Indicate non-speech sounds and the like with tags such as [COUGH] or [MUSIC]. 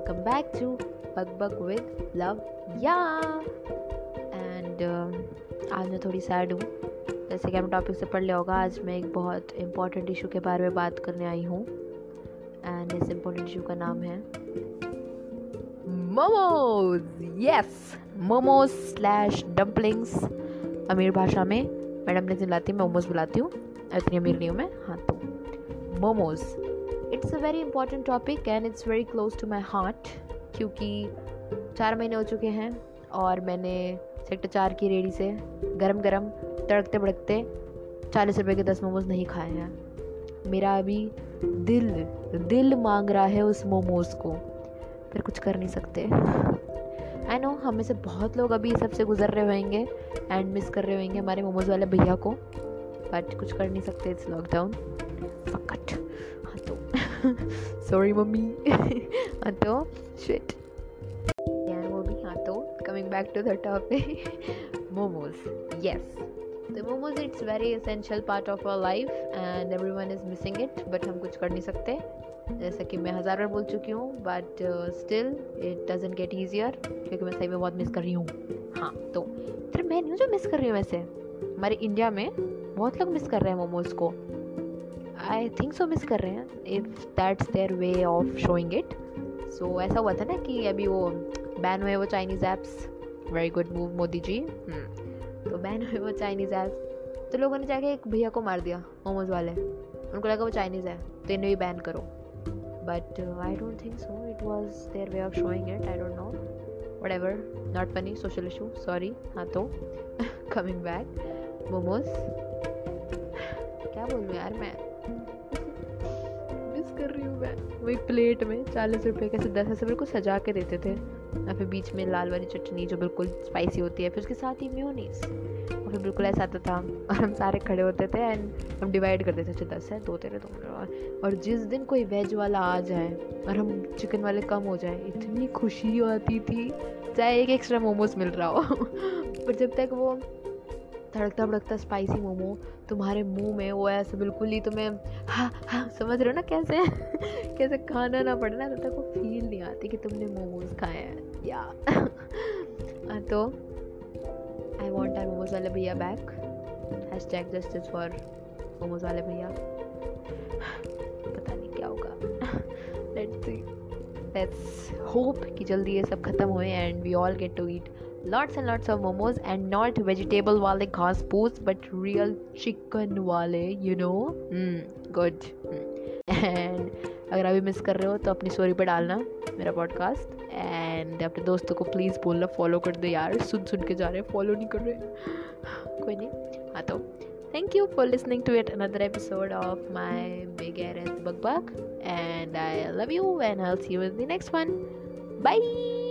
back to Bug Bug with Love Yeah and uh, आज मैं थोड़ी सैड हूँ। जैसे कि आपने टॉपिक से पढ़ लिया होगा आज मैं एक बहुत इम्पोर्टेंट इशू के बारे में बात करने आई हूँ। एंड इस इम्पोर्टेंट इशू का नाम है momos yes momos slash dumplings अमीर भाषा में मैं डम्पलिंग्स बुलाती मैं मोमोज बुलाती हूँ। इतनी अमीर नहीं हूँ मैं हाँ तो। Momos it's a very important topic and it's very close to my heart क्योंकि चार महीने हो चुके हैं और मैंने सेक्टर चार की रेडी से गरम गरम, तड़कते भड़कते चालीस रुपए के दस मोमोज नहीं खाए हैं। मेरा अभी दिल दिल मांग रहा है उस मोमोज को। फिर कुछ कर नहीं सकते। आई नो हमें से बहुत लोग अभी सबसे गुजर रहे होंगे एंड मिस कर रहे होंगे हमारे मोमोज वाले भैया को। बट कुछ कर नहीं सकते इस lockdown fuck it sorry mummy तो शिट यार वो भी हाँ तो coming back to the topic momos yes तो momos it's very essential part of our life and everyone is missing it but हम कुछ कर नहीं सकते। जैसा कि मैं हज़ार बार बोल चुकी हूँ but still it doesn't get easier क्योंकि मैं सही में बहुत मिस कर रही हूँ। हाँ तो फिर मैं नहीं जो मिस कर रही हूँ वैसे। हमारे इंडिया में बहुत लोग मिस कर रहे हैं मोमोज़ को। आई थिंक सो मिस कर रहे हैं if that's their way of showing it so ऐसा हुआ था ना कि अभी वो बैन हुए वो Chinese apps very good move Modi ji. तो बैन हुए वो चाइनीज़ ऐप्स तो लोगों ने जाके एक भैया को मार दिया मोमोज वाले. उनको लगा वो चाइनीज़ है तो इन्हें भी बैन करो. But I don't think so it was their way of showing it I don't know whatever not funny social issue sorry हाँ तो कमिंग बैक मोमोज क्या बोलूँ यार मैं? कर रही हूँ मैं। वही प्लेट में चालीस रुपए कैसे दस ऐसे बिल्कुल सजा के देते थे। या फिर बीच में लाल वाली चटनी जो बिल्कुल स्पाइसी होती है, फिर उसके साथ ही म्योनीस और फिर बिल्कुल ऐसा आता था। और हम सारे खड़े होते थे एंड हम डिवाइड करते थे थे दस है दो तेरे, दो और जिस दिन कोई वेज वाला आ जाए और हम चिकन वाले कम हो जाए, इतनी खुशी आती थी। चाहे एक एक्स्ट्रा मोमोज मिल रहा हो। [LAUGHS] पर जब तक वो धड़कता भड़कता स्पाइसी मोमो तुम्हारे मुँह में वो ऐसे बिल्कुल ही तुम्हें हाँ हाँ समझ रहे हो ना कैसे? [LAUGHS] कैसे खाना ना पड़े ना तब तक वो फील नहीं आती कि तुमने मोमोज खाए हैं। या [LAUGHS] हाँ, तो आई वॉन्ट आर मोमोज वाले भैया back hashtag justice for momos वाले भैया. [SIGHS] पता नहीं क्या होगा. [LAUGHS] लेट्स सी लेट्स होप कि जल्दी ये सब ख़त्म हुए and we all get to eat lots and lots of momos and not vegetable वाले घास पूस बट रियल चिकन वाले यू नो good. एंड अगर अभी मिस कर रहे हो तो अपनी स्टोरी पर डालना, मेरा पॉडकास्ट एंड अपने दोस्तों को प्लीज़ बोलना फॉलो कर दो यार. सुन सुन के जा रहे हैं फॉलो नहीं कर रहे. कोई नहीं हाँ. तो Thank you for listening to yet another episode of my Big Ass Bug Bug. And I love you, and I'll see you in the next one. Bye!